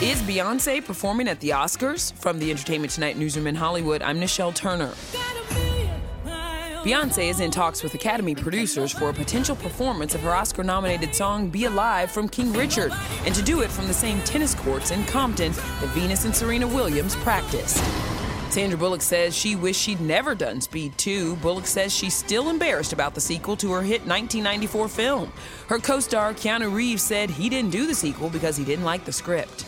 Is Beyonce performing at the Oscars? From the Entertainment Tonight newsroom in Hollywood, I'm Nichelle Turner. Beyonce is in talks with Academy producers for a potential performance of her Oscar nominated song Be Alive from King Richard, and to do it from the same tennis courts in Compton that Venus and Serena Williams practiced. Sandra Bullock says she wished she'd never done Speed 2. Bullock says she's still embarrassed about the sequel to her hit 1994 film. Her co star Keanu Reeves said he didn't do the sequel because he didn't like the script.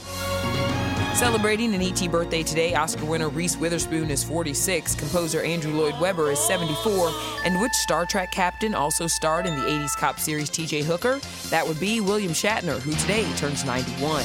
Celebrating an ET birthday today, Oscar winner Reese Witherspoon is 46, composer Andrew Lloyd Webber is 74, and which Star Trek captain also starred in the 80s cop series TJ Hooker? That would be William Shatner, who today turns 91.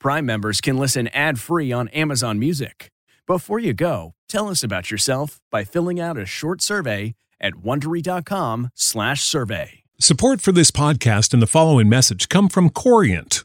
Prime members can listen ad-free on Amazon Music. Before you go, tell us about yourself by filling out a short survey at wondery.com/survey. Support for this podcast and the following message come from Corient.